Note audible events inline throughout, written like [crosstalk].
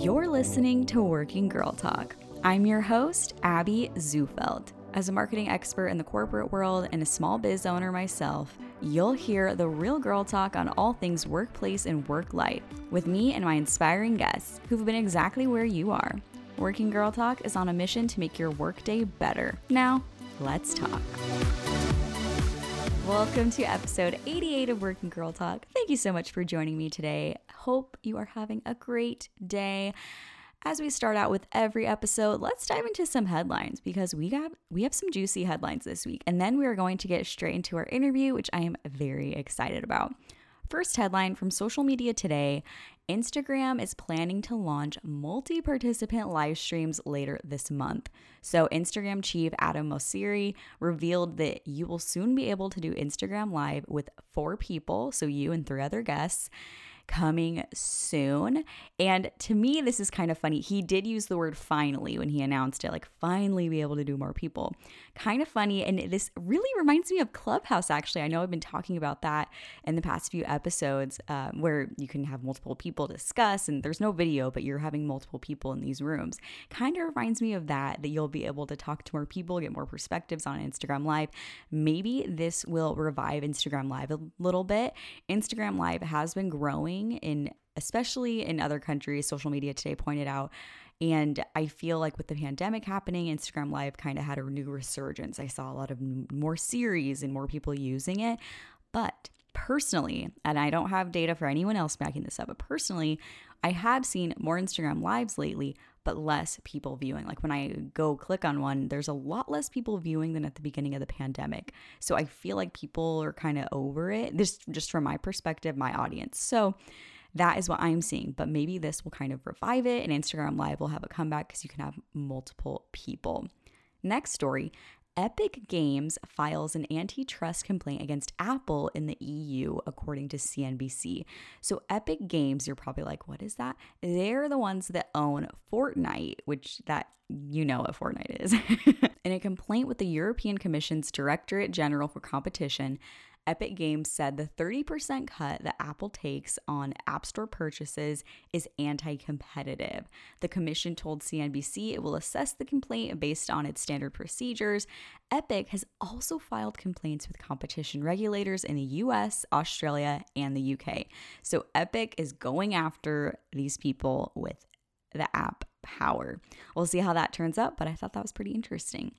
You're listening to Working Girl Talk. I'm your host, Abby Zufeld. As a marketing expert in the corporate world and a small biz owner myself, you'll hear the real girl talk on all things workplace and work life with me and my inspiring guests who've been exactly where you are. Working Girl Talk is on a mission to make your workday better. Now, let's talk. Welcome to episode 88 of Working Girl Talk. Thank you so much for joining me today. Hope you are having a great day. As we start out with every episode, let's dive into some headlines because we got we have some juicy headlines this week. And then we are going to get straight into our interview, which I am very excited about. First headline from social media today Instagram is planning to launch multi participant live streams later this month. So, Instagram chief Adam Mosseri revealed that you will soon be able to do Instagram Live with four people, so you and three other guests coming soon. And to me, this is kind of funny. He did use the word finally when he announced it, like finally be able to do more people. Kind of funny. And this really reminds me of Clubhouse, actually. I know I've been talking about that in the past few episodes um, where you can have multiple people discuss and there's no video, but you're having multiple people in these rooms. Kind of reminds me of that, that you'll be able to talk to more people, get more perspectives on Instagram Live. Maybe this will revive Instagram Live a little bit. Instagram Live has been growing in especially in other countries social media today pointed out. And i feel like with the pandemic happening instagram live kind of had a new resurgence. I saw a lot of more series and more people using it. But personally and i don't have data for anyone else backing this up but personally i have seen more instagram lives lately but less people viewing. Like when I go click on one, there's a lot less people viewing than at the beginning of the pandemic. So I feel like people are kind of over it. This just from my perspective, my audience. So that is what I'm seeing. But maybe this will kind of revive it and Instagram Live will have a comeback because you can have multiple people. Next story Epic Games files an antitrust complaint against Apple in the EU, according to CNBC. So, Epic Games, you're probably like, what is that? They're the ones that own Fortnite, which that you know what Fortnite is. [laughs] in a complaint with the European Commission's Directorate General for Competition, Epic Games said the 30% cut that Apple takes on App Store purchases is anti competitive. The commission told CNBC it will assess the complaint based on its standard procedures. Epic has also filed complaints with competition regulators in the US, Australia, and the UK. So Epic is going after these people with the app power. We'll see how that turns out, but I thought that was pretty interesting.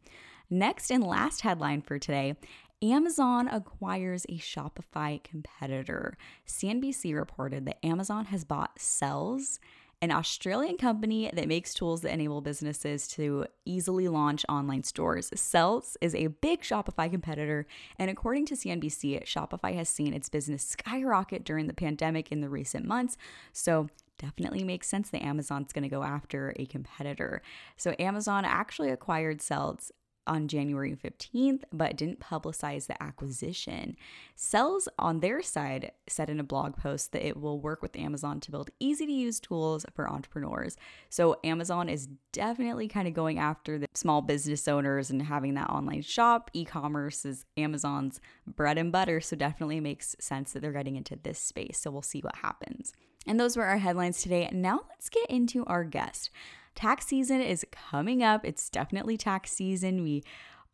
Next and last headline for today Amazon acquires a Shopify competitor. CNBC reported that Amazon has bought Selz, an Australian company that makes tools that enable businesses to easily launch online stores. Selz is a big Shopify competitor, and according to CNBC, Shopify has seen its business skyrocket during the pandemic in the recent months. So, definitely makes sense that Amazon's going to go after a competitor. So, Amazon actually acquired Selz on January 15th, but didn't publicize the acquisition. Selz on their side said in a blog post that it will work with Amazon to build easy to use tools for entrepreneurs. So, Amazon is definitely kind of going after the small business owners and having that online shop. E commerce is Amazon's bread and butter. So, definitely makes sense that they're getting into this space. So, we'll see what happens. And those were our headlines today. Now, let's get into our guest. Tax season is coming up. It's definitely tax season. We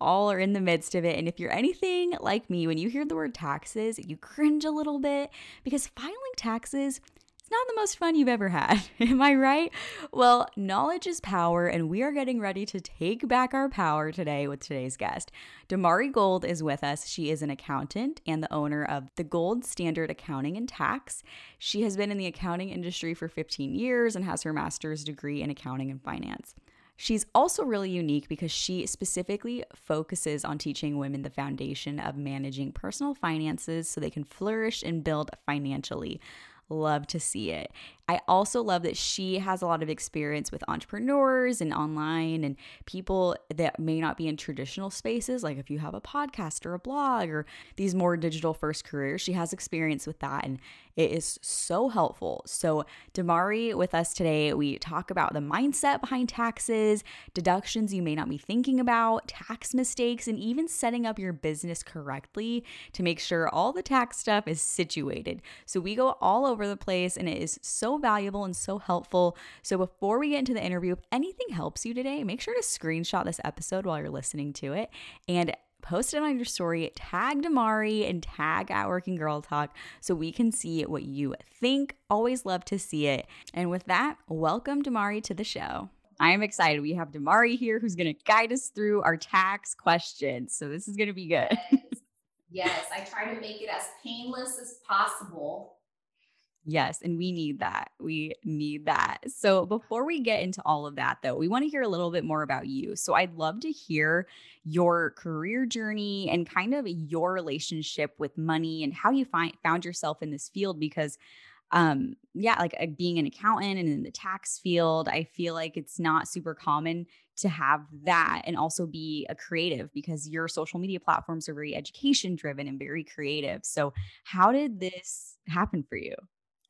all are in the midst of it. And if you're anything like me, when you hear the word taxes, you cringe a little bit because filing taxes not the most fun you've ever had. [laughs] Am I right? Well, knowledge is power, and we are getting ready to take back our power today with today's guest. Damari Gold is with us. She is an accountant and the owner of the Gold Standard Accounting and Tax. She has been in the accounting industry for 15 years and has her master's degree in accounting and finance. She's also really unique because she specifically focuses on teaching women the foundation of managing personal finances so they can flourish and build financially. Love to see it. I also love that she has a lot of experience with entrepreneurs and online and people that may not be in traditional spaces. Like if you have a podcast or a blog or these more digital first careers, she has experience with that. And it is so helpful. So, Damari with us today, we talk about the mindset behind taxes, deductions you may not be thinking about, tax mistakes, and even setting up your business correctly to make sure all the tax stuff is situated. So, we go all over the place and it is so valuable and so helpful. So before we get into the interview, if anything helps you today, make sure to screenshot this episode while you're listening to it and post it on your story, tag Damari and tag at Working Girl Talk so we can see what you think. Always love to see it. And with that, welcome Damari to the show. I am excited. We have Damari here who's going to guide us through our tax questions. So this is going to be good. Yes. yes, I try to make it as painless as possible Yes, and we need that. We need that. So, before we get into all of that, though, we want to hear a little bit more about you. So, I'd love to hear your career journey and kind of your relationship with money and how you find found yourself in this field because um yeah like uh, being an accountant and in the tax field i feel like it's not super common to have that and also be a creative because your social media platforms are very education driven and very creative so how did this happen for you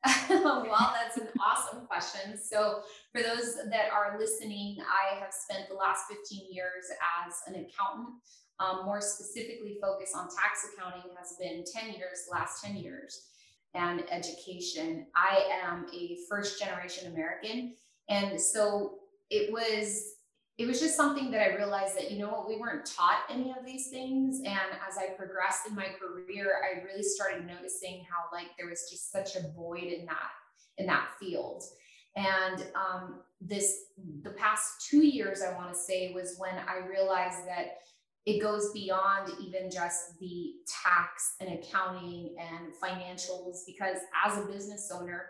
[laughs] well, that's an awesome question. So, for those that are listening, I have spent the last 15 years as an accountant. Um, more specifically, focus on tax accounting has been 10 years, last 10 years, and education. I am a first generation American. And so it was it was just something that I realized that, you know what, we weren't taught any of these things. And as I progressed in my career, I really started noticing how like there was just such a void in that, in that field. And um, this, the past two years, I want to say, was when I realized that it goes beyond even just the tax and accounting and financials, because as a business owner,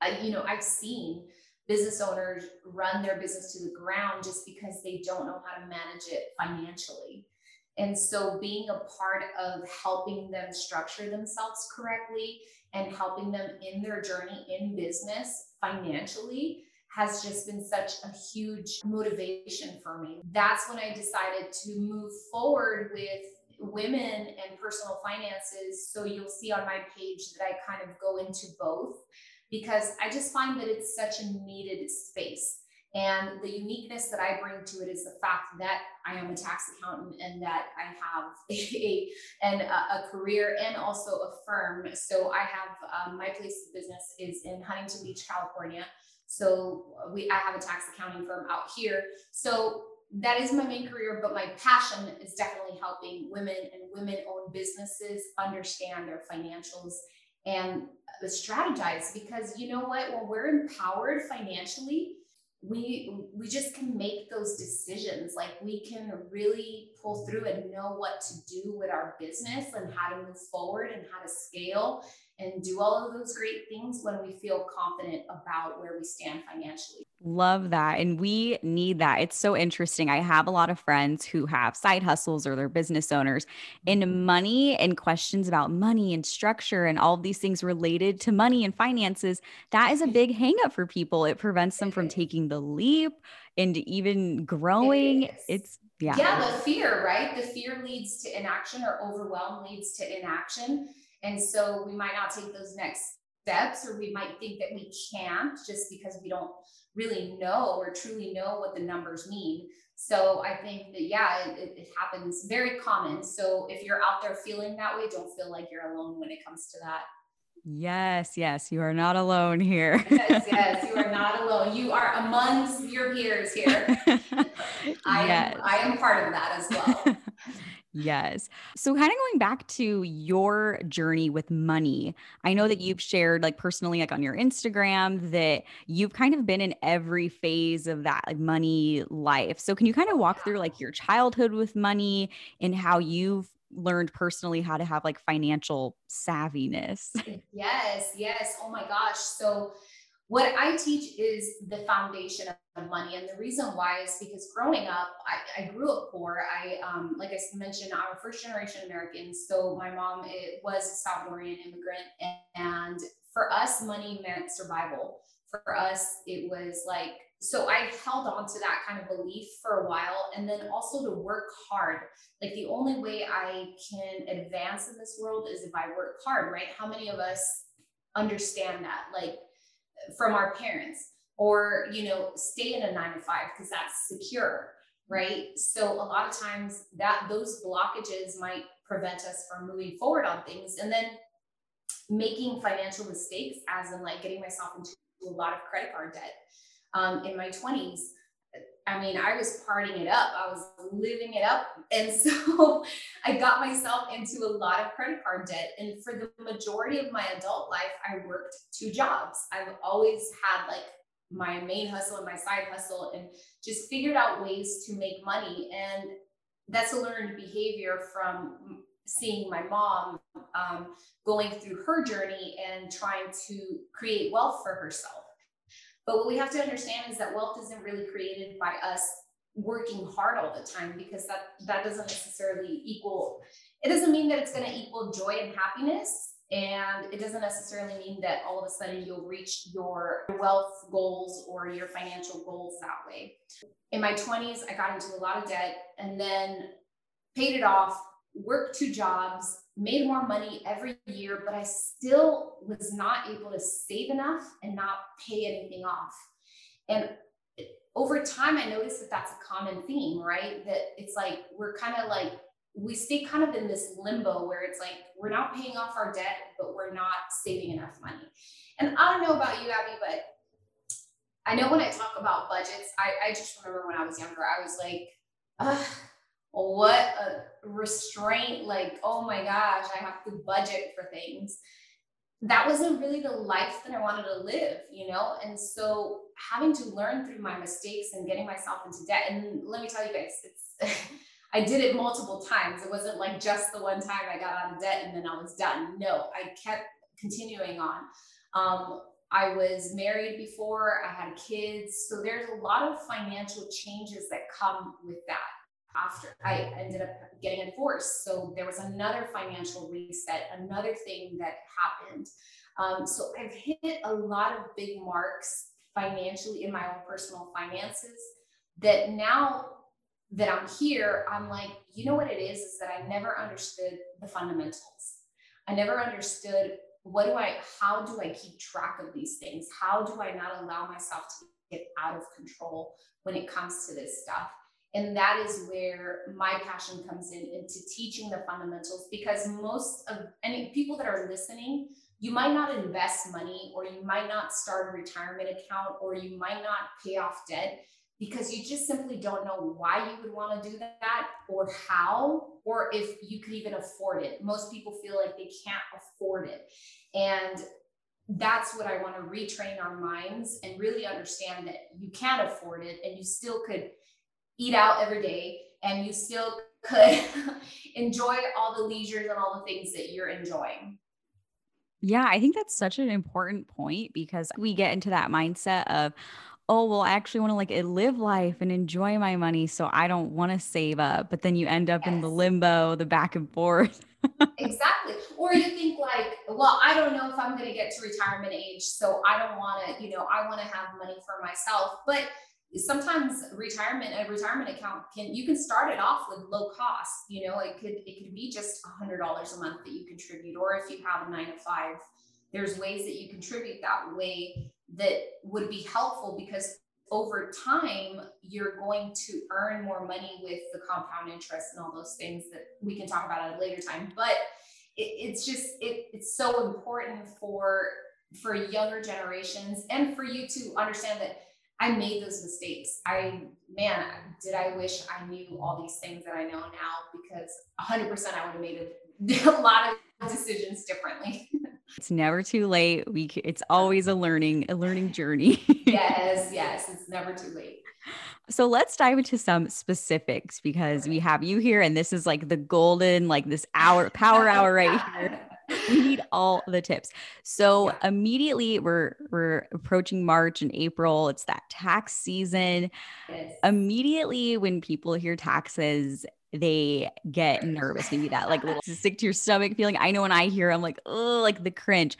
I, you know, I've seen business owners run their business to the ground just because they don't know how to manage it financially. And so being a part of helping them structure themselves correctly and helping them in their journey in business financially has just been such a huge motivation for me. That's when I decided to move forward with women and personal finances. So you'll see on my page that I kind of go into both because I just find that it's such a needed space. And the uniqueness that I bring to it is the fact that I am a tax accountant and that I have [laughs] a, and a, career and also a firm. So I have um, my place of business is in Huntington Beach, California. So we I have a tax accounting firm out here. So that is my main career, but my passion is definitely helping women and women-owned businesses understand their financials and strategize because you know what? When we're empowered financially we we just can make those decisions. Like we can really pull through and know what to do with our business and how to move forward and how to scale and do all of those great things when we feel confident about where we stand financially. Love that. And we need that. It's so interesting. I have a lot of friends who have side hustles or they're business owners, and mm-hmm. money and questions about money and structure and all of these things related to money and finances. That is a big hangup for people. It prevents them from taking the leap and even growing. It it's yeah. Yeah, the fear, right? The fear leads to inaction or overwhelm leads to inaction. And so we might not take those next steps, or we might think that we can't just because we don't really know or truly know what the numbers mean. So I think that, yeah, it, it, happens very common. So if you're out there feeling that way, don't feel like you're alone when it comes to that. Yes, yes, you are not alone here. [laughs] yes, yes, you are not alone. You are amongst your peers here. [laughs] I yes. am I am part of that as well. Yes. So, kind of going back to your journey with money, I know that mm-hmm. you've shared, like personally, like on your Instagram, that you've kind of been in every phase of that like money life. So, can you kind of oh, walk through like your childhood with money and how you've learned personally how to have like financial savviness? Yes, yes. Oh my gosh. So, what I teach is the foundation of money. And the reason why is because growing up, I, I grew up poor. I, um, like I mentioned, I'm a first generation American. So my mom it was a Salvadorian immigrant. And for us, money meant survival. For us, it was like, so I held on to that kind of belief for a while. And then also to work hard. Like the only way I can advance in this world is if I work hard, right? How many of us understand that? Like, from our parents or you know stay in a nine to five because that's secure right? So a lot of times that those blockages might prevent us from moving forward on things and then making financial mistakes as in like getting myself into a lot of credit card debt um, in my 20s I mean, I was partying it up. I was living it up. And so [laughs] I got myself into a lot of credit card debt. And for the majority of my adult life, I worked two jobs. I've always had like my main hustle and my side hustle and just figured out ways to make money. And that's a learned behavior from seeing my mom um, going through her journey and trying to create wealth for herself. But what we have to understand is that wealth isn't really created by us working hard all the time because that that doesn't necessarily equal it doesn't mean that it's going to equal joy and happiness. And it doesn't necessarily mean that all of a sudden you'll reach your wealth goals or your financial goals that way. In my 20s i got into a lot of debt and then paid it off worked two jobs made more money every year, but I still was not able to save enough and not pay anything off. And over time, I noticed that that's a common theme, right? That it's like we're kind of like, we stay kind of in this limbo where it's like we're not paying off our debt, but we're not saving enough money. And I don't know about you, Abby, but I know when I talk about budgets, I, I just remember when I was younger, I was like, what a restraint like oh my gosh i have to budget for things. That wasn't really the life that i wanted to live you know? And so having to learn through my mistakes and getting myself into debt and let me tell you guys it's [laughs] i did it multiple times. It wasn't like just the one time i got out of debt and then i was done. No i kept continuing on. Um, I was married before, I had kids. So there's a lot of financial changes that come with that after I ended up getting divorced. So there was another financial reset, another thing that happened. Um, so I've hit a lot of big marks financially in my own personal finances that now that I'm here, I'm like, you know what it is, is that I never understood the fundamentals. I never understood what do I, how do I keep track of these things? How do I not allow myself to get out of control when it comes to this stuff? And that is where my passion comes in into teaching the fundamentals because most of any people that are listening, you might not invest money or you might not start a retirement account or you might not pay off debt because you just simply don't know why you would want to do that or how or if you could even afford it. Most people feel like they can't afford it. And that's what I want to retrain our minds and really understand that you can afford it and you still could eat out every day and you still could [laughs] enjoy all the leisures and all the things that you're enjoying. Yeah, I think that's such an important point because we get into that mindset of, oh, well, I actually want to like live life and enjoy my money. So I don't want to save up. But then you end up yes. in the limbo, the back and forth. [laughs] exactly. Or you think like, well, I don't know if I'm going to get to retirement age. So I don't want to, you know, I want to have money for myself. But sometimes retirement a retirement account can you can start it off with low cost you know it could it could be just a hundred dollars a month that you contribute or if you have a nine to five there's ways that you contribute that way that would be helpful because over time you're going to earn more money with the compound interest and all those things that we can talk about at a later time. But it, it's just it, it's so important for for younger generations and for you to understand that I made those mistakes. I, man, did I wish I knew all these things that I know now because 100% I would have made a, [laughs] a lot of decisions differently. [laughs] it's never too late. We, it's always a learning, a learning journey. [laughs] yes, yes, it's never too late. So let's dive into some specifics because we have you here and this is like the golden, like this hour, power hour right here. We need all the tips. So yeah. immediately we're we're approaching March and April. It's that tax season. Yes. Immediately when people hear taxes, they get nervous. Maybe that like little [laughs] sick to your stomach feeling. I know when I hear, I'm like, oh, like the cringe.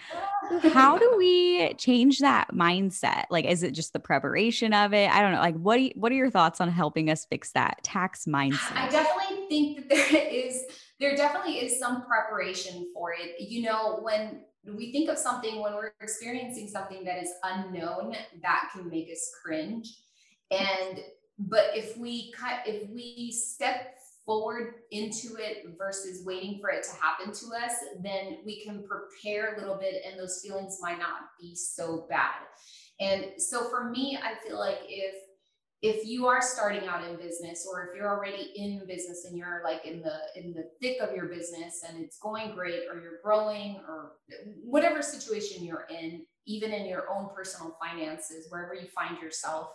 How do [laughs] we change that mindset? Like, is it just the preparation of it? I don't know. Like, what do you, what are your thoughts on helping us fix that tax mindset? I definitely think that there [laughs] is there definitely is some preparation for it. You know, when we think of something when we're experiencing something that is unknown, that can make us cringe. And but if we cut if we step forward into it versus waiting for it to happen to us, then we can prepare a little bit and those feelings might not be so bad. And so for me, I feel like if if you are starting out in business or if you're already in business and you're like in the in the thick of your business and it's going great or you're growing or whatever situation you're in even in your own personal finances wherever you find yourself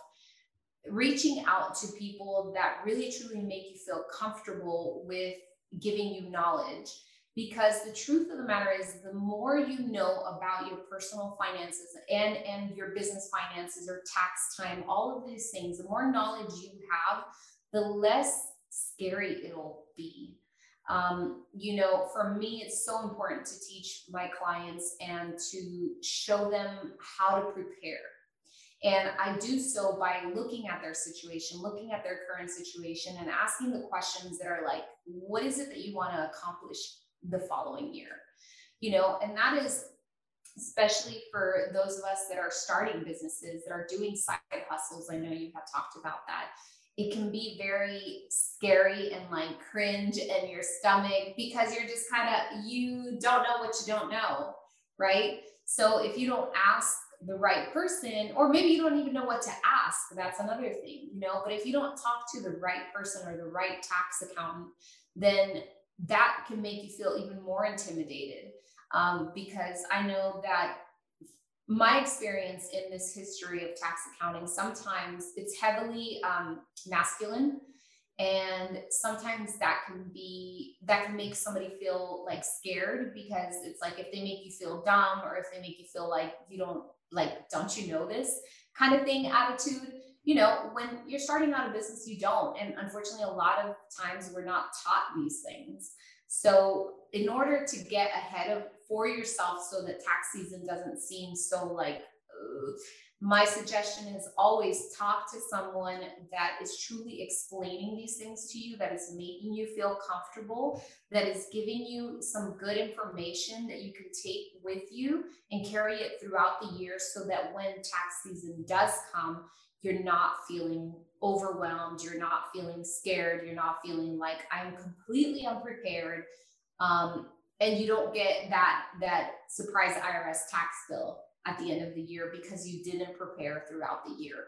reaching out to people that really truly make you feel comfortable with giving you knowledge because the truth of the matter is the more you know about your personal finances and and your business finances or tax time all of these things the more knowledge you have the less scary it'll be. Um, you know for me it's so important to teach my clients and to show them how to prepare. And I do so by looking at their situation, looking at their current situation, and asking the questions that are like, what is it that you want to accomplish the following year? You know, and that is especially for those of us that are starting businesses that are doing side hustles. I know you have talked about that. It can be very scary and like cringe in your stomach because you're just kind of, you don't know what you don't know, right? So if you don't ask the right person, or maybe you don't even know what to ask. That's another thing, you know. But if you don't talk to the right person or the right tax accountant, then that can make you feel even more intimidated. Um, because I know that my experience in this history of tax accounting, sometimes it's heavily um, masculine and sometimes that can be that can make somebody feel like scared because it's like if they make you feel dumb or if they make you feel like you don't like, don't you know this kind of thing attitude. You know, when you're starting out a business, you don't. And unfortunately, a lot of times we're not taught these things. So, in order to get ahead of for yourself so that tax season doesn't seem so like, my suggestion is always talk to someone that is truly explaining these things to you, that is making you feel comfortable, that is giving you some good information that you can take with you and carry it throughout the year so that when tax season does come, you're not feeling overwhelmed, you're not feeling scared, you're not feeling like I'm completely unprepared. Um, and you don't get that that surprise IRS tax bill at the end of the year because you didn't prepare throughout the year.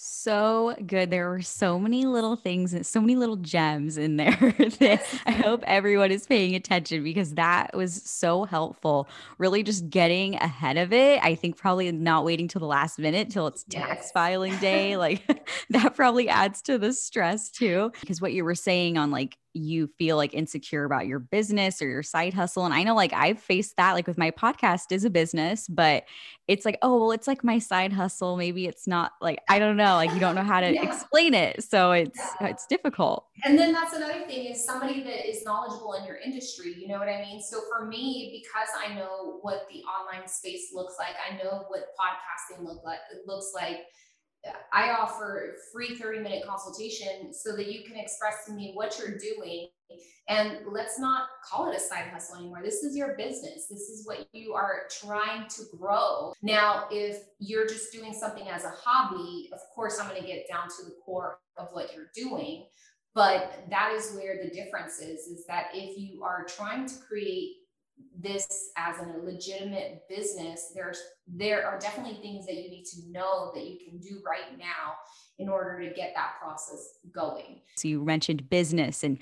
So good. There were so many little things and so many little gems in there [laughs] that I hope everyone is paying attention because that was so helpful. Really just getting ahead of it. I think probably not waiting till the last minute till it's tax yes. filing day. [laughs] Like [laughs] that probably adds to the stress too. Because what you were saying on like you feel like insecure about your business or your side hustle. And I know like I've faced that like with my podcast is a business, but it's like, oh, well, it's like my side hustle. Maybe it's not like, I don't know, like you don't know how to [laughs] yeah. explain it. So it's, yeah. it's difficult. And then that's another thing is somebody that is knowledgeable in your industry. You know what I mean? So for me, because I know what the online space looks like, I know what podcasting look like, looks like, I offer free 30 minute consultation so that you can express to me what you're doing. And let's not call it a side hustle anymore. This is your business. This is what you are trying to grow. Now, if you're just doing something as a hobby, of course, I'm going to get down to the core of what you're doing. But that is where the difference is, is that if you are trying to create this as a legitimate business there's there are definitely things that you need to know that you can do right now in order to get that process going. So you mentioned business and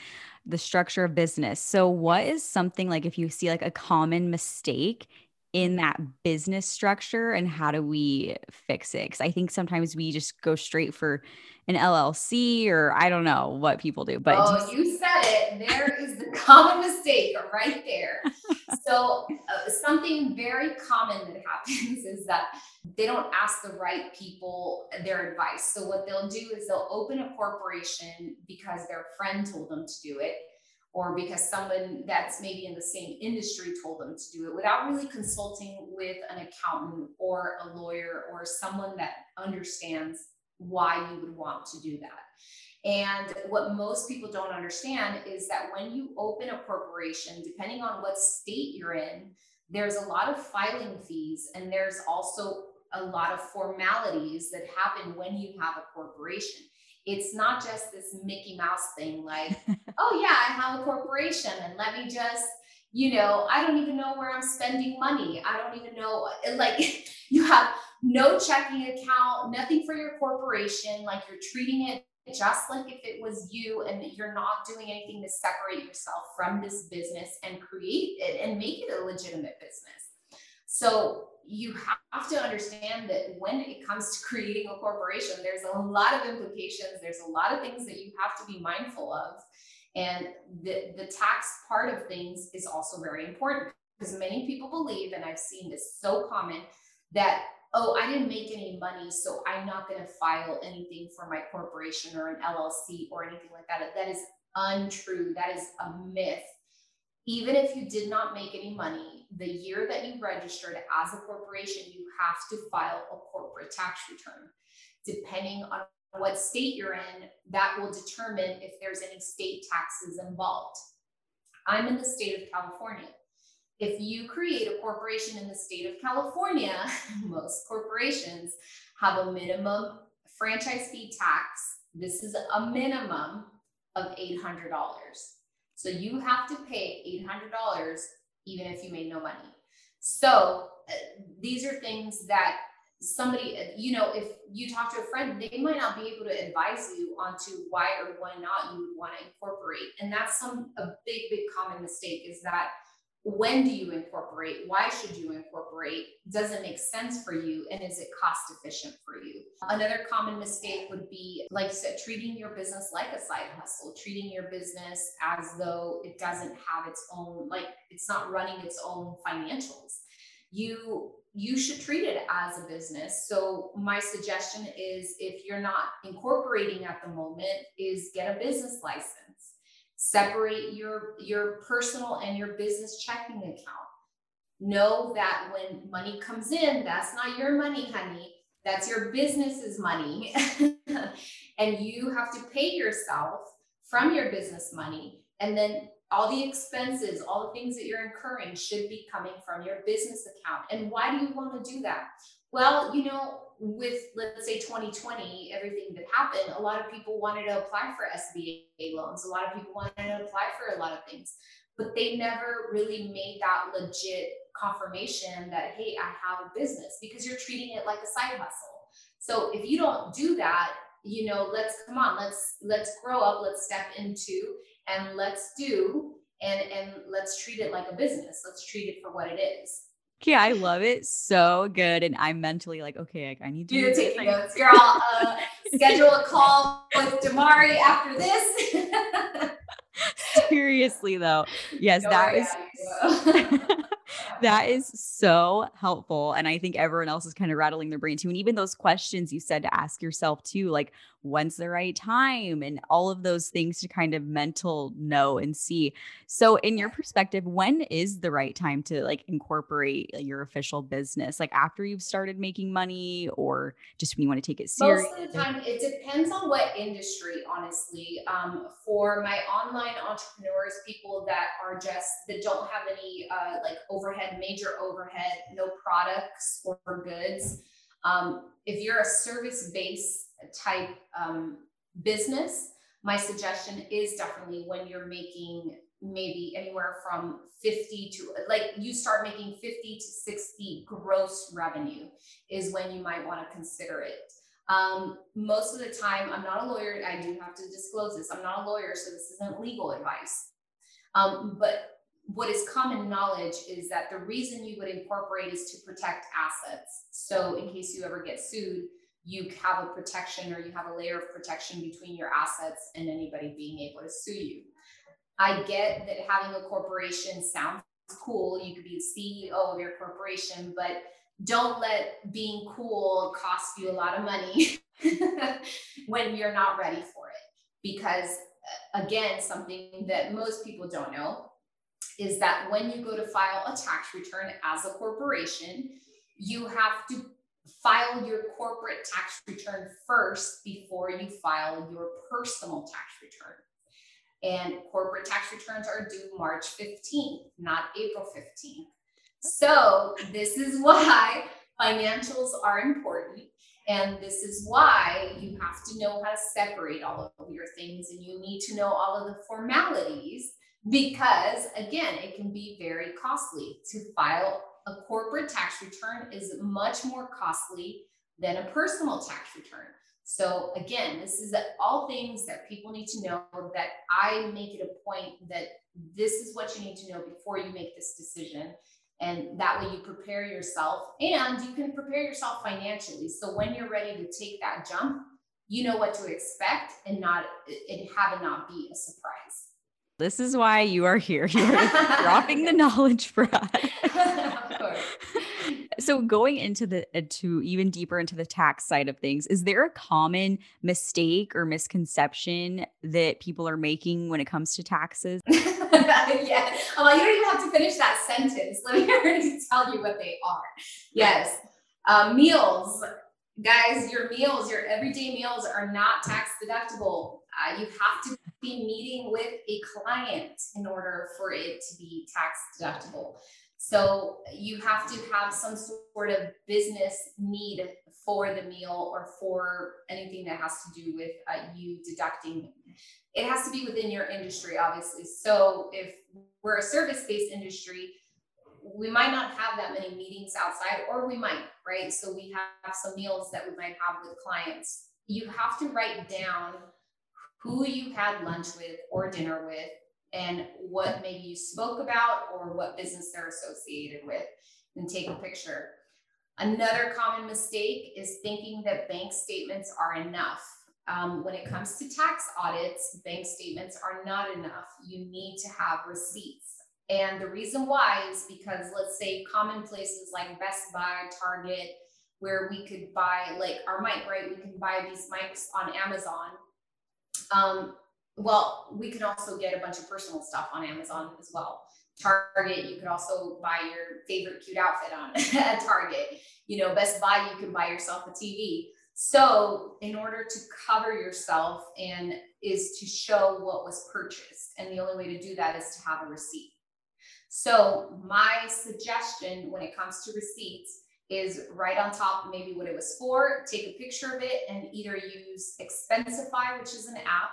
the structure of business. So what is something like if you see like a common mistake in that business structure and how do we fix it? Because i think sometimes we just go straight for an llc or i don't know what people do but oh you said it there is the [laughs] common mistake right there [laughs] so uh, something very common that happens [laughs] is that they don't ask the right people their advice. So, what they'll do is they'll open a corporation because their friend told them to do it, or because someone that's maybe in the same industry told them to do it without really consulting with an accountant or a lawyer or someone that understands why you would want to do that. And what most people don't understand is that when you open a corporation, depending on what state you're in, there's a lot of filing fees and there's also a lot of formalities that happen when you have a corporation. It's not just this Mickey Mouse thing like, [laughs] oh, yeah, I have a corporation and let me just, you know, I don't even know where I'm spending money. I don't even know, like, [laughs] you have no checking account, nothing for your corporation, like you're treating it just like if it was you and you're not doing anything to separate yourself from this business and create it and make it a legitimate business. So you have to understand that when it comes to creating a corporation, there's a lot of implications. There's a lot of things that you have to be mindful of. And the, the tax part of things is also very important because many people believe, and I've seen this so common, that oh, I didn't make any money, so I'm not going to file anything for my corporation or an LLC or anything like that. That is untrue. That is a myth. Even if you did not make any money, the year that you registered as a corporation, you have to file a corporate tax return. Depending on what state you're in, that will determine if there's any state taxes involved. I'm in the state of California if you create a corporation in the state of California, [laughs] most corporations have a minimum franchise fee tax. This is a minimum of $800. So you have to pay $800 even if you made no money. So uh, these are things that somebody, uh, you know, if you talk to a friend, they might not be able to advise you onto why or why not you would want to incorporate. And that's some a big, big common mistake is that when do you incorporate? Why should you incorporate? Does it make sense for you? And is it cost efficient for you? Another common mistake would be like you said treating your business like a side hustle treating your business as though it doesn't have its own like it's not running its own financials. You you should treat it as a business. So my suggestion is if you're not incorporating at the moment is get a business license Separate your, your personal and your business checking account. Know that when money comes in, that's not your money, honey. That's your business's money. [laughs] and you have to pay yourself from your business money. And then all the expenses, all the things that you're incurring should be coming from your business account. And why do you want to do that? Well, you know, with let's say 2020, everything that happened, a lot of people wanted to apply for SBA loans. A lot of people wanted to apply for a lot of things, but they never really made that legit confirmation that, hey, I have a business because you're treating it like a side hustle. So if you don't do that, you know, let's come on, let's let's grow up, let's step into and let's do and and let's treat it like a business. Let's treat it for what it is. Yeah, I love it so good. And I'm mentally like, okay, like, I need to do take notes. You're all uh, schedule a call with Damari after this. [laughs] Seriously though. Yes, Don't that is [laughs] that is so helpful. And I think everyone else is kind of rattling their brain too. And even those questions you said to ask yourself too, like when's the right time and all of those things to kind of mental know and see. So in your perspective, when is the right time to like incorporate your official business? Like after you've started making money or just when you want to take it serious? Most of the time, it depends on what industry, honestly. Um, for my online entrepreneurs, people that are just, that don't have any uh, like overhead, major overhead, no products or goods. Um, if you're a service based type um, business, my suggestion is definitely when you're making maybe anywhere from 50 to like you start making 50 to 60 gross revenue is when you might want to consider it. Um, most of the time, I'm not a lawyer. I do have to disclose this. I'm not a lawyer, so this isn't legal advice. Um, but what is common knowledge is that the reason you would incorporate is to protect assets. So, in case you ever get sued, you have a protection or you have a layer of protection between your assets and anybody being able to sue you. I get that having a corporation sounds cool. You could be the CEO of your corporation, but don't let being cool cost you a lot of money [laughs] when you're not ready for it. Because uh, again, something that most people don't know is that when you go to file a tax return as a corporation, you have to file your corporate tax return first before you file your personal tax return. And corporate tax returns are due March 15th, not April 15th. So, this is why financials are important. And this is why you have to know how to separate all of your things and you need to know all of the formalities because, again, it can be very costly to file a corporate tax return is much more costly than a personal tax return. So again, this is all things that people need to know that I make it a point that this is what you need to know before you make this decision. And that way you prepare yourself and you can prepare yourself financially. So when you're ready to take that jump, you know what to expect and not and have it not be a surprise. This is why you are here. [laughs] You're dropping the knowledge for us. [laughs] so going into the uh, to even deeper into the tax side of things, is there a common mistake or misconception that people are making when it comes to taxes? [laughs] yeah. Well, you don't even have to finish that sentence. Let me already tell you what they are. Yes. Uh, meals. Guys, your meals, your everyday meals are not tax deductible. Uh, you have to be meeting with a client in order for it to be tax deductible. So you have to have some sort of business need for the meal or for anything that has to do with uh, you deducting. It has to be within your industry, obviously. So if we're a service based industry, we might not have that many meetings outside, or we might, right? So we have some meals that we might have with clients. You have to write down who you had lunch with or dinner with and what maybe you spoke about or what business they're associated with and take a picture. Another common mistake is thinking that bank statements are enough. Um, when it comes to tax audits, bank statements are not enough. You need to have receipts. And the reason why is because, let's say, common places like Best Buy, Target, where we could buy like our mic, right? We can buy these mics on Amazon um, well, we can also get a bunch of personal stuff on Amazon as well. Target, you could also buy your favorite cute outfit on [laughs] Target. You know, Best Buy, you can buy yourself a TV. So, in order to cover yourself and is to show what was purchased, and the only way to do that is to have a receipt. So, my suggestion when it comes to receipts is right on top maybe what it was for. Take a picture of it and either use expensify which is an app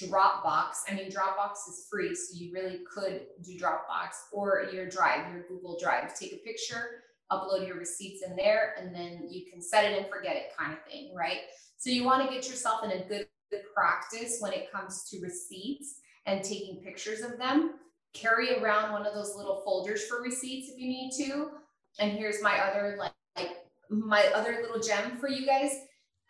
dropbox. I mean dropbox is free so you really could do dropbox or your drive your google drive. Take a picture upload your receipts in there and then you can set it and forget it kind of thing right? So you want to get yourself in a good practice when it comes to receipts and taking pictures of them. Carry around one of those little folders for receipts if you need to and here's my other like, like my other little gem for you guys.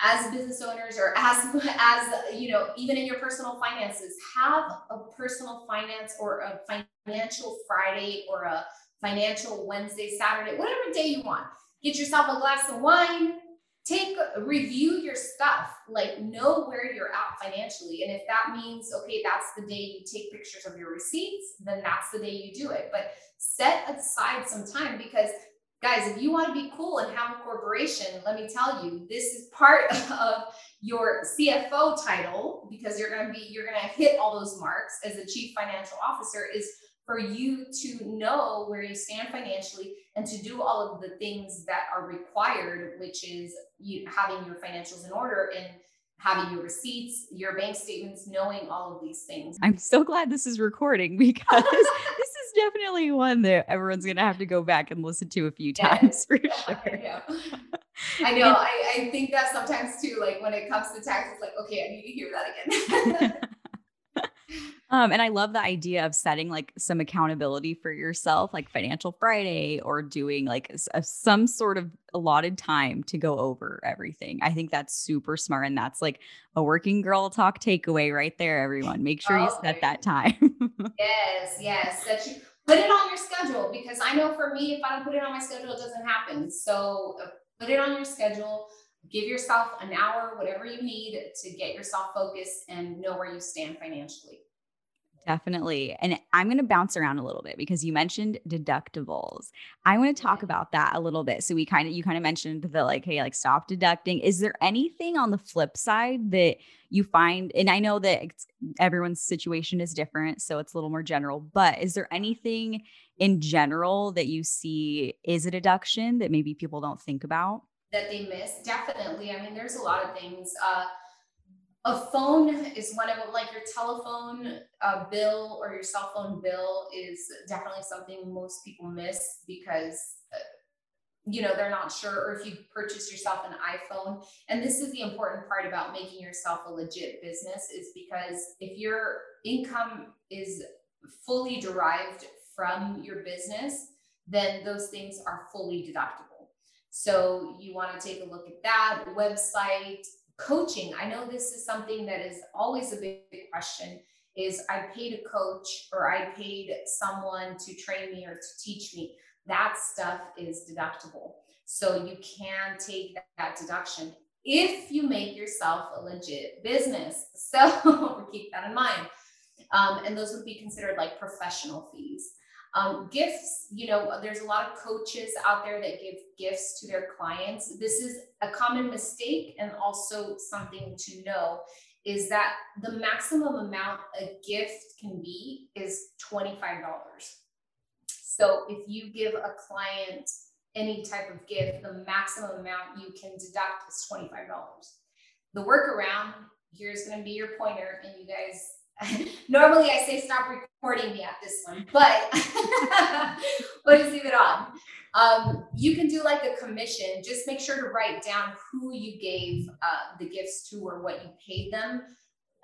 As business owners or as [laughs] as you know even in your personal finances have a personal finance or a financial friday or a financial wednesday saturday whatever day you want. Get yourself a glass of wine. Take review your stuff. Like know where you're at financially. And if that means okay that's the day you take pictures of your receipts then that's the day you do it. But set aside some time because guys, if you want to be cool and have a corporation, let me tell you, this is part [laughs] of your CFO title because you're going to be, you're going to hit all those marks as a chief financial officer is for you to know where you stand financially and to do all of the things that are required, which is you having your financials in order and having your receipts, your bank statements, knowing all of these things. I'm so glad this is recording [laughs] because [laughs] definitely one that everyone's going to have to go back and listen to a few times for [laughs] sure. I know. [laughs] I, know. I, I think that sometimes too, like when it comes to tax, it's like, okay, I need to hear that again. [laughs] Um, and I love the idea of setting like some accountability for yourself, like Financial Friday, or doing like a, some sort of allotted time to go over everything. I think that's super smart. And that's like a working girl talk takeaway right there, everyone. Make sure you set that time. yes, yes. Set you, put it on your schedule because I know for me, if I don't put it on my schedule, it doesn't happen. So uh, put it on your schedule. Give yourself an hour, whatever you need to get yourself focused and know where you stand financially. Definitely. And I'm going to bounce around a little bit because you mentioned deductibles. I want to talk about that a little bit. So we kind of you kind of mentioned the like hey like stop deducting. Is there anything on the flip side that you find and I know that everyone's situation is different so it's a little more general, but is there anything in general that you see is a deduction that maybe people don't think about? That they miss? Definitely. I mean there's a lot of things uh a phone is one of them like your telephone uh, bill or your cell phone bill is definitely something most people miss because uh, you know they're not sure or if you purchase yourself an iphone. And this is the important part about making yourself a legit business is because if your income is fully derived from your business then those things are fully deductible. So you want to take a look at that website coaching i know this is something that is always a big question is i paid a coach or i paid someone to train me or to teach me. That stuff is deductible. So you can take that, that deduction if you make yourself a legit business. [laughs] So keep that in mind. Um, and those would be considered like professional fees um, gifts, you know, there's a lot of coaches out there that give gifts to their clients. This is a common mistake and also something to know is that the maximum amount a gift can be is $25. So if you give a client any type of gift, the maximum amount you can deduct is $25. The workaround, here's going to be your pointer, and you guys [laughs] Normally I say stop recording me at this one, but we'll just leave it on. Um, you can do like a commission. Just make sure to write down who you gave uh, the gifts to or what you paid them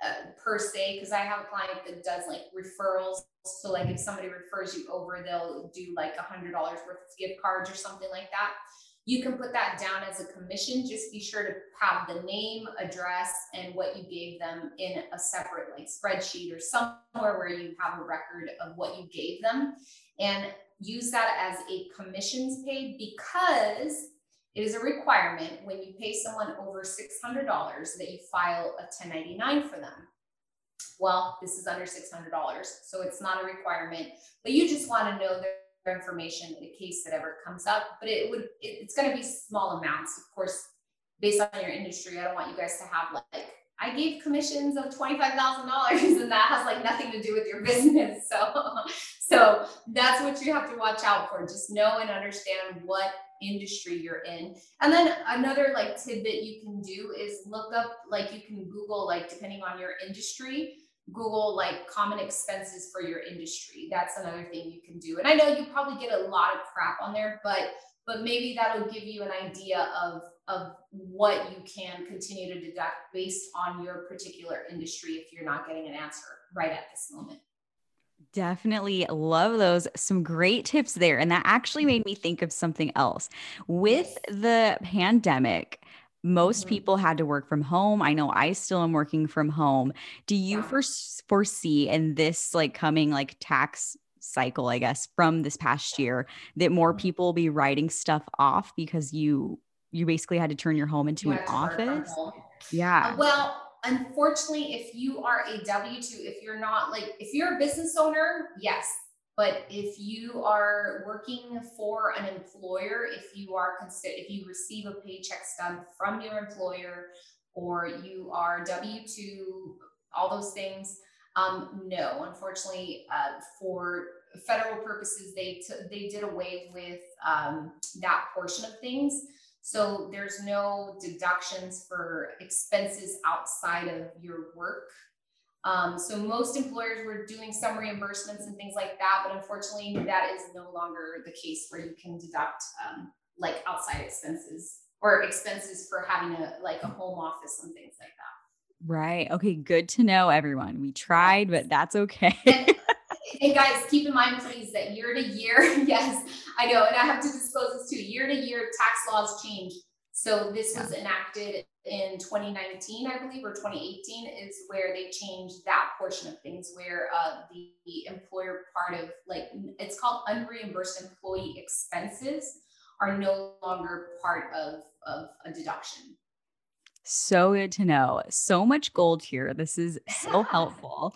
uh, per se. Because I have a client that does like referrals. So like if somebody refers you over, they'll do like a hundred dollars worth of gift cards or something like that. You can put that down as a commission. Just be sure to have the name, address, and what you gave them in a separate like spreadsheet or somewhere where you have a record of what you gave them. And use that as a commissions paid because it is a requirement when you pay someone over $600 that you file a 1099 for them. Well, this is under $600, so it's not a requirement, but you just want to know that information in the case that ever comes up, but it would, it, it's going to be small amounts. Of course, based on your industry, I don't want you guys to have like, I gave commissions of $25,000 [laughs] and that has like nothing to do with your [laughs] business. So, so that's what you have to watch out for. Just know and understand what industry you're in. And then another like tidbit you can do is look up, like you can Google, like depending on your industry, Google like common expenses for your industry. That's another thing you can do. And I know you probably get a lot of crap on there, but but maybe that'll give you an idea of of what you can continue to deduct based on your particular industry if you're not getting an answer right at this moment. Definitely love those. Some great tips there. And that actually made me think of something else. With the pandemic, most mm-hmm. people had to work from home. I know I still am working from home. Do you first foresee in this like coming like tax cycle, I guess, from this past year that more mm-hmm. people will be writing stuff off because you you basically had to turn your home into an office? Yeah. Uh, well, unfortunately, if you are a W 2, if you're not like, if you're a business owner, yes, but if you are working for an employer, if you are if you receive a paycheck stub from your employer, or you are W two, all those things, um, no, unfortunately, uh, for federal purposes, they they did away with um, that portion of things. So there's no deductions for expenses outside of your work um, so most employers were doing some reimbursements and things like that, but unfortunately, that is no longer the case where you can deduct um, like outside expenses or expenses for having a like a home office and things like that. Right. Okay. Good to know, everyone. We tried, but that's okay. [laughs] and, and guys, keep in mind, please, that year to year, [laughs] yes, I know, and I have to disclose this too. Year to year, tax laws change. So this was enacted in 2019, I believe, or 2018 is where they changed that portion of things where uh, the, the employer part of like it's called unreimbursed employee expenses are no longer part of, of a deduction. So good to know. So much gold here. This is so helpful.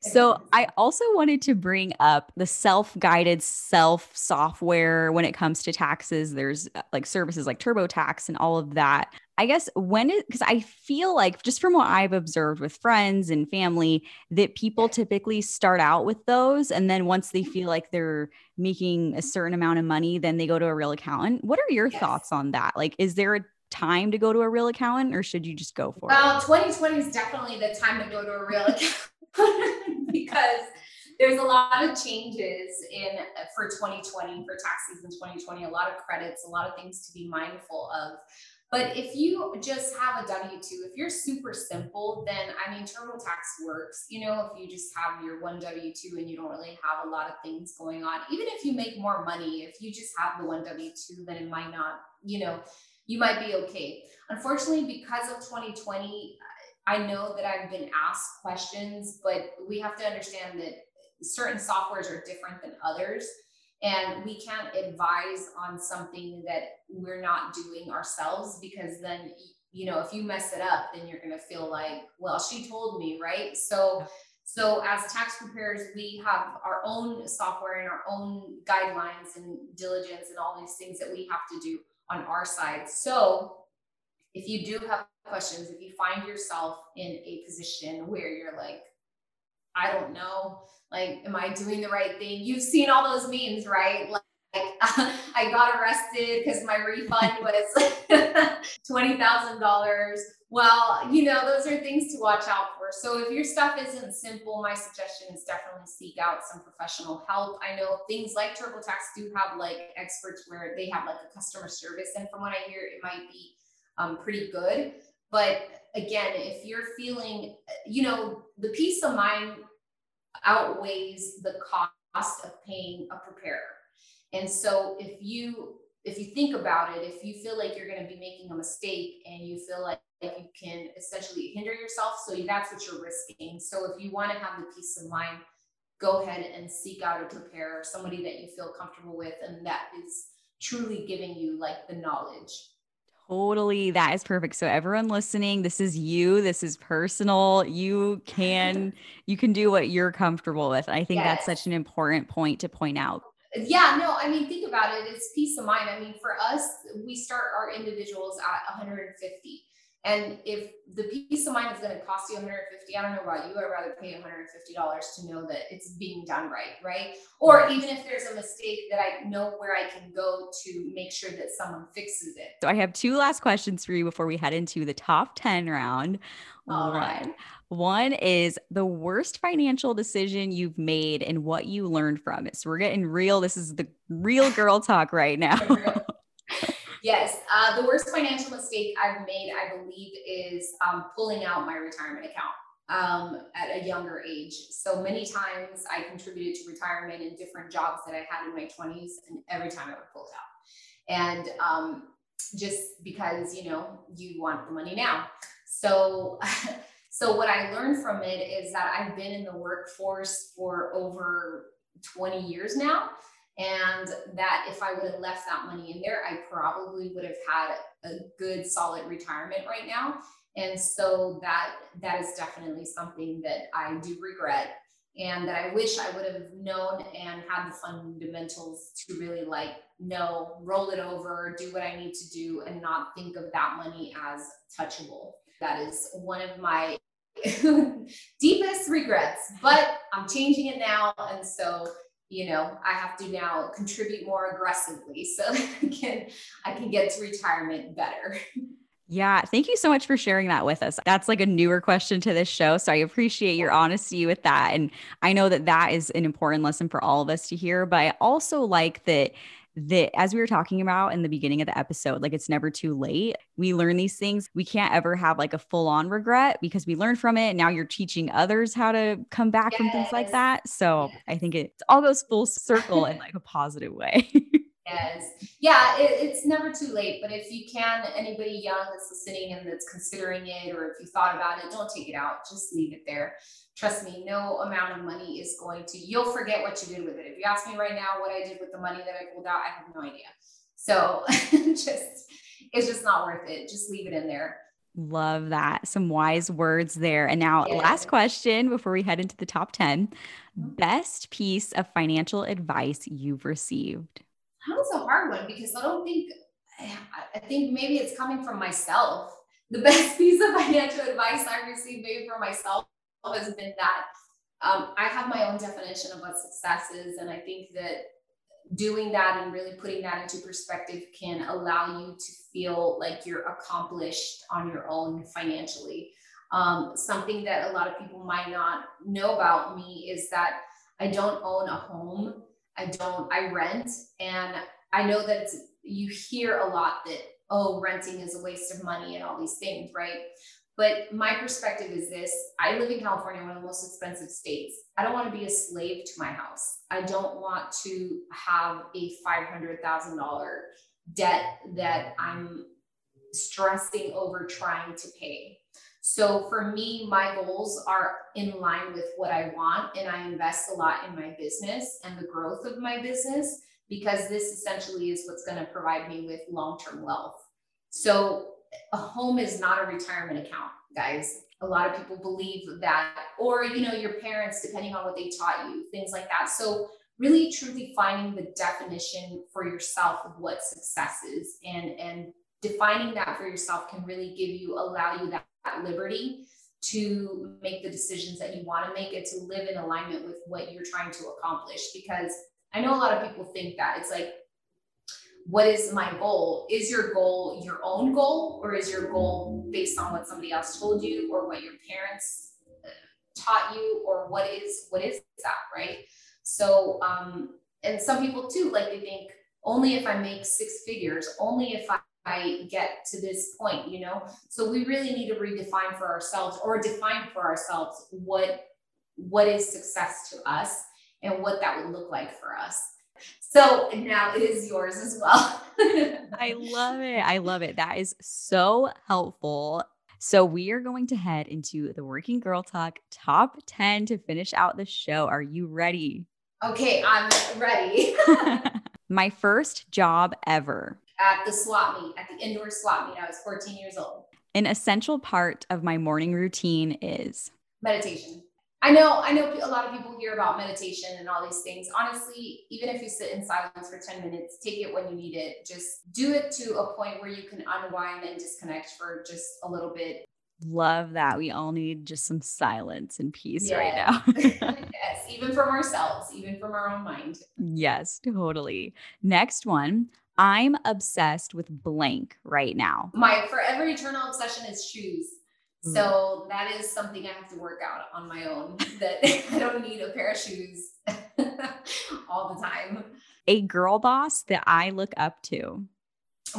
So, I also wanted to bring up the self guided self software when it comes to taxes. There's uh, like services like TurboTax and all of that. I guess when it, because I feel like just from what I've observed with friends and family, that people typically start out with those. And then once they feel mm-hmm. like they're making a certain amount of money, then they go to a real accountant. What are your yes. thoughts on that? Like, is there a time to go to a real accountant or should you just go for well, it? Well, 2020 is definitely the time to go to a real [laughs] accountant because there's a lot of changes in uh, for 2020 for tax season 2020 a lot of credits a lot of things to be mindful of but if you just have a W 2, if you're super simple, then I mean, TurboTax works. You know, if you just have your one W 2 and you don't really have a lot of things going on, even if you make more money, if you just have the one W 2, then it might not, you know, you might be okay. Unfortunately, because of 2020, I know that I've been asked questions, but we have to understand that certain softwares are different than others. And we can't advise on something that we're not doing ourselves because then, you know, if you mess it up, then you're going to feel like, well, she told me, right? So, so as tax preparers, we have our own software and our own guidelines and diligence and all these things that we have to do on our side. So if you do have questions, if you find yourself in a position where you're like, I don't know, like, am I doing the right thing? You've seen all those memes, right? Like, [laughs] I got arrested because my refund was [laughs] $20,000. Well, you know, those are things to watch out for. So if your stuff isn't simple, my suggestion is definitely seek out some professional help. I know things like TurboTax do have like experts where they have like a customer service. And from what I hear, it might be um, pretty good. But again, if you're feeling, you know, the peace of mind outweighs the cost of paying a preparer. And so if you if you think about it, if you feel like you're going to be making a mistake and you feel like you can essentially hinder yourself, so that's what you're risking. So if you want to have the peace of mind, go ahead and seek out a preparer, somebody that you feel comfortable with and that is truly giving you like the knowledge. Totally. That is perfect. So everyone listening, this is you. This is personal. You can [laughs] you can do what you're comfortable with. I think yes. that's such an important point to point out. Yeah, no, I mean think about it. It's peace of mind. I mean, for us, we start our individuals at 150. And if the peace of mind is going to cost you 150, I don't know about you, I'd rather pay $150 to know that it's being done right, right? Or even if there's a mistake that I know where I can go to make sure that someone fixes it. So I have two last questions for you before we head into the top 10 round. All One. Right. One is the worst financial decision you've made and what you learned from it. So we're getting real. This is the real girl talk right now. Yes, uh, the worst financial mistake I've made, I believe, is um, pulling out my retirement account um, at a younger age. So many times I contributed to retirement in different jobs that I had in my 20s, and every time I would pull it out. And um, just because, you know, you want the money now. So, [laughs] so what I learned from it is that I've been in the workforce for over 20 years now and that if I would have left that money in there, I probably would have had a good solid retirement right now. And so that that is definitely something that I do regret and that I wish I would have known and had the fundamentals to really like know, roll it over, do what I need to do, and not think of that money as touchable. That is one of my [laughs] deepest regrets, but I'm changing it now. And so you know i have to now contribute more aggressively so [laughs] i can i can get to retirement better. Yeah thank you so much for sharing that with us. That's like a newer question to this show so i appreciate your honesty with that and i know that that is an important lesson for all of us to hear but i also like that that as we were talking about in the beginning of the episode, like it's never too late. We learn these things. We can't ever have like a full on regret because we learned from it. Now you're teaching others how to come back yes. from things like that. So. I think it all goes full circle in like a positive way. [laughs] Yes. Yeah, it, it's never too late. But if you can, anybody young that's listening and that's considering it, or if you thought about it, don't take it out. Just leave it there. Trust me, no amount of money is going to, you'll forget what you did with it. If you ask me right now what I did with the money that I pulled out, I have no idea. So [laughs] just, it's just not worth it. Just leave it in there. Love that. Some wise words there. And now, yeah. last question before we head into the top 10 mm-hmm. best piece of financial advice you've received. That was a hard one because I don't think, I think maybe it's coming from myself. The best [laughs] piece of financial advice I received maybe from myself has been that um, I have my own definition of what success is. And I think that doing that and really putting that into perspective can allow you to feel like you're accomplished on your own financially. Um, something that a lot of people might not know about me is that I don't own a home. I don't, I rent. And I know that you hear a lot that, oh, renting is a waste of money and all these things, right? But my perspective is this I live in California, one of the most expensive states. I don't want to be a slave to my house. I don't want to have a $500,000 debt that I'm stressing over trying to pay. So for me, my goals are in line with what I want, and I invest a lot in my business and the growth of my business because this essentially is what's going to provide me with long term wealth. So a home is not a retirement account, guys. A lot of people believe that, or you know, your parents, depending on what they taught you, things like that. So really truly finding the definition for yourself of what success is and and defining that for yourself can really give you allow you that, that liberty to make the decisions that you want to make it to live in alignment with what you're trying to accomplish because i know a lot of people think that it's like what is my goal? Is your goal your own goal, or is your goal based on what somebody else told you, or what your parents uh, taught you, or what is what is that, right? So, um, and some people too, like they think only if I make six figures, only if I, I get to this point, you know. So we really need to redefine for ourselves, or define for ourselves what what is success to us and what that would look like for us. So now it is yours as well. [laughs] I love it. I love it. That is so helpful. So we are going to head into the Working Girl Talk top 10 to finish out the show. Are you ready? Okay, I'm ready. [laughs] [laughs] My first job ever. At the swap meet, at the indoor swap meet. I was 14 years old. An essential part of my morning routine is meditation. I know, I know a lot of people hear about meditation and all these things. Honestly, even if you sit in silence for 10 minutes, take it when you need it. Just do it to a point where you can unwind and disconnect for just a little bit. Love that. We all need just some silence and peace yeah. right now. [laughs] [laughs] yes, even from ourselves, even from our own mind. Yes, totally. Next one. I'm obsessed with blank right now. My forever eternal obsession is shoes. Mm. So that is something I have to work out on my own [laughs] that I don't need a pair of shoes [laughs] all the time. A girl boss that I look up to.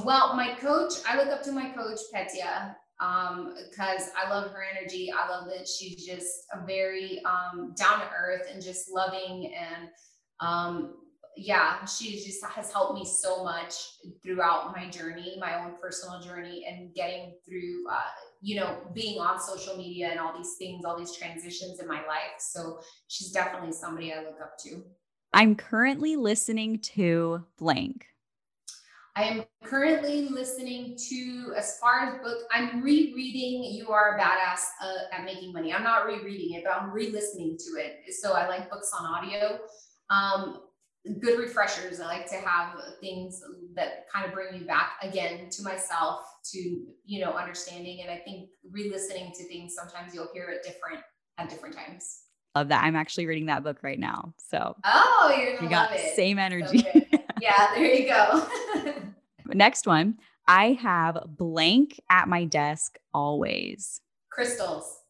Well, my coach, I look up to my coach, Petya, um, because I love her energy. I love that she's just a very um, down to earth and just loving and um, yeah, she just has helped me so much throughout my journey, my own personal journey, and getting through, uh, you know, being on social media and all these things, all these transitions in my life. So she's definitely somebody I look up to. I'm currently listening to blank. I am currently listening to, as far as book, I'm rereading You Are a Badass uh, at Making Money. I'm not rereading it, but I'm re listening to it. So I like books on audio. Um, good refreshers. I like to have things that kind of bring me back again to myself, to you know, understanding. And I think re-listening to things sometimes you'll hear it different at different times. Love that. I'm actually reading that book right now. So oh, you're you got it. same energy. So yeah, there you go. [laughs] [laughs] Next one. I have blank at my desk always. Crystals.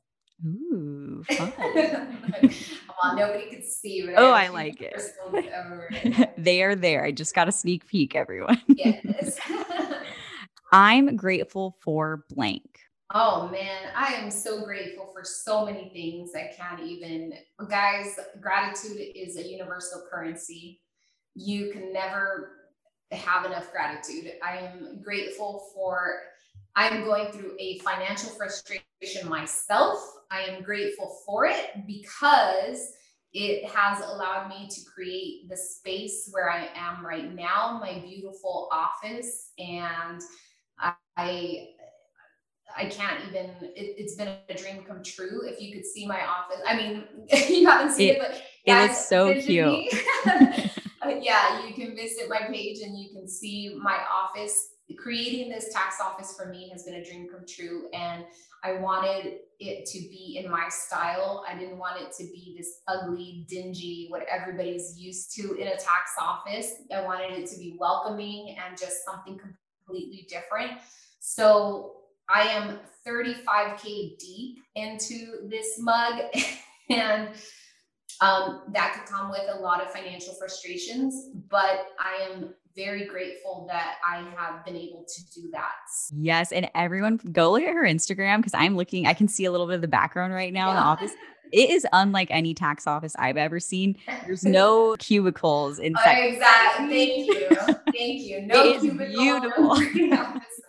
Ooh, [laughs] fun. well, nobody could see. oh, I, I like it. [laughs] they are there. I just got a sneak peek, everyone. yes. [laughs] I'm grateful for blank. Oh man, I am so grateful for so many things. I can't even, guys, gratitude is a universal currency. You can never have enough gratitude. I am grateful for I'm going through a financial frustration myself. I am grateful for it because it has allowed me to create the space where I am right now, my beautiful office. And I I can't even it, has been a dream come true. If you could see my office. I mean, [laughs] you haven't seen it, it but it is so cute. [laughs] [laughs] Uh, yeah, you can visit my page and you can see my office. Creating this tax office for me has been a dream come true. And I wanted it to be in my style. I didn't want it to be this ugly, dingy, what everybody's used to in a tax office. I wanted it to be welcoming and just something completely different. So I am 35K deep into this mug. [laughs] and um, that could come with a lot of financial frustrations, but I am very grateful that I have been able to do that. Yes. And everyone go look at her Instagram because I'm looking, I can see a little bit of the background right now yeah. in the office. [laughs] It is unlike any tax office I've ever seen. There's [laughs] no cubicles inside. Oh, exactly. Thank you. Thank you. No it is beautiful. [laughs]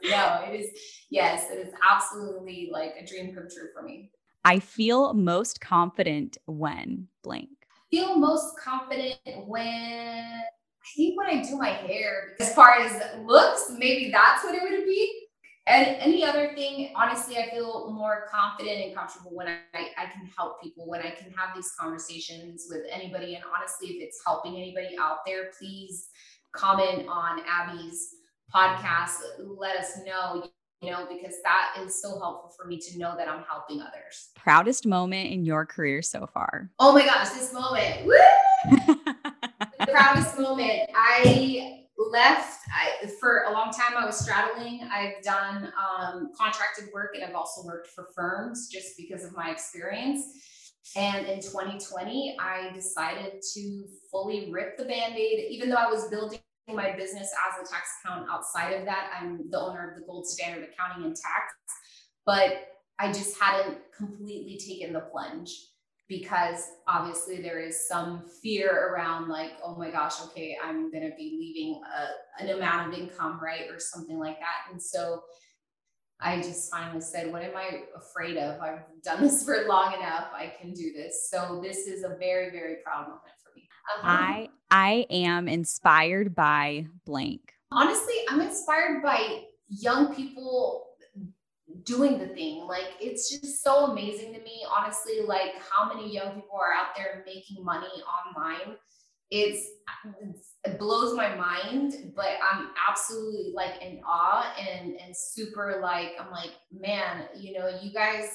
no, it is, yes, it is absolutely like a dream come true for me. I feel most confident when blank. Feel most confident when I think when I do my hair. As far as looks, maybe that's what it would be. And any other thing, honestly, I feel more confident and comfortable when I, I can help people, when I can have these conversations with anybody. And honestly, if it's helping anybody out there, please comment on Abby's podcast. Let us know you know, because that is so helpful for me to know that I'm helping others. Proudest moment in your career so far? Oh my gosh, this moment. the [laughs] proudest moment. I left I, for a long time. I was straddling. I've done um, contracted work and I've also worked for firms just because of my experience. And in 2020, I decided to fully rip the band aid, even though I was building my business as a tax accountant outside of that. I'm the owner of the Gold Standard Accounting and Tax, but I just hadn't completely taken the plunge because obviously there is some fear around like oh my gosh okay i'm going to be leaving a, an amount of income right or something like that and so i just finally said what am i afraid of i've done this for long enough i can do this so this is a very very proud moment uh-huh. I I am inspired by blank. Honestly, I'm inspired by young people doing the thing. Like it's just so amazing to me, honestly, like how many young people are out there making money online. It's it blows my mind, but I'm absolutely like in awe and and super like I'm like, man, you know, you guys,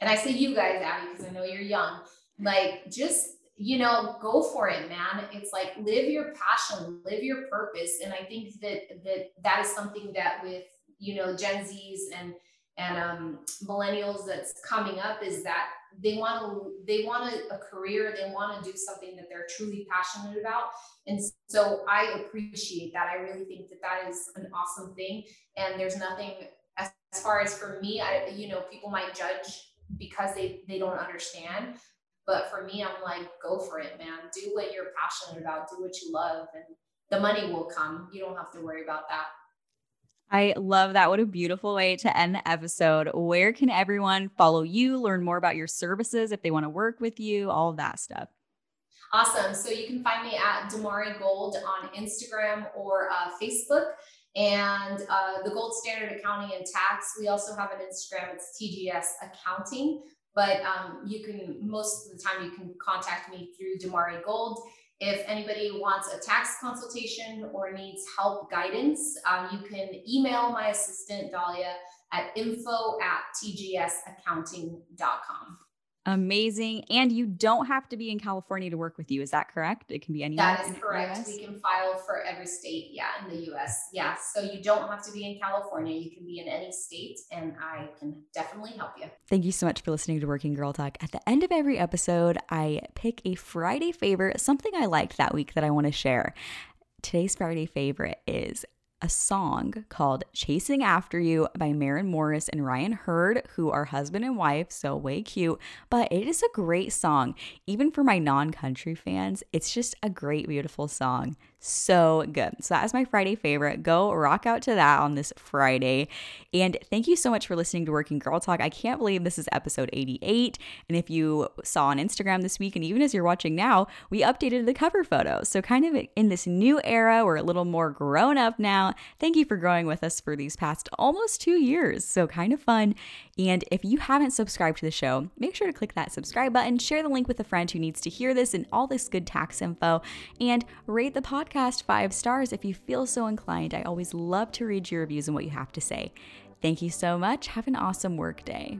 and I say you guys, Abby, because I know you're young, like just you know go for it man it's like live your passion live your purpose and i think that that that is something that with you know gen z's and and um, millennials that's coming up is that they want to they want a, a career they want to do something that they're truly passionate about and so i appreciate that i really think that that is an awesome thing and there's nothing as, as far as for me i you know people might judge because they they don't understand but for me, I'm like, go for it, man. Do what you're passionate about, do what you love, and the money will come. You don't have to worry about that. I love that. What a beautiful way to end the episode. Where can everyone follow you, learn more about your services if they want to work with you, all of that stuff? Awesome. So you can find me at Damari Gold on Instagram or uh, Facebook and uh, the Gold Standard Accounting and Tax. We also have an Instagram. It's TGS Accounting but um, you can most of the time you can contact me through Damari Gold. If anybody wants a tax consultation or needs help guidance, um, you can email my assistant Dahlia at info at tgsaccounting.com. Amazing. And you don't have to be in California to work with you. Is that correct? It can be anywhere. That is correct. We can file for every state. Yeah, in the US. Yeah. So you don't have to be in California. You can be in any state, and I can definitely help you. Thank you so much for listening to Working Girl Talk. At the end of every episode, I pick a Friday favorite, something I liked that week that I want to share. Today's Friday favorite is a song called Chasing After You by Maren Morris and Ryan Hurd, who are husband and wife, so way cute. But it is a great song. Even for my non country fans, it's just a great, beautiful song. So good. So that is my Friday favorite. Go rock out to that on this Friday. And thank you so much for listening to Working Girl Talk. I can't believe this is episode 88. And if you saw on Instagram this week, and even as you're watching now, we updated the cover photo. So, kind of in this new era, we're a little more grown up now. Thank you for growing with us for these past almost two years. So, kind of fun. And if you haven't subscribed to the show, make sure to click that subscribe button, share the link with a friend who needs to hear this and all this good tax info, and rate the podcast podcast five stars if you feel so inclined. I always love to read your reviews and what you have to say. Thank you so much. Have an awesome work day.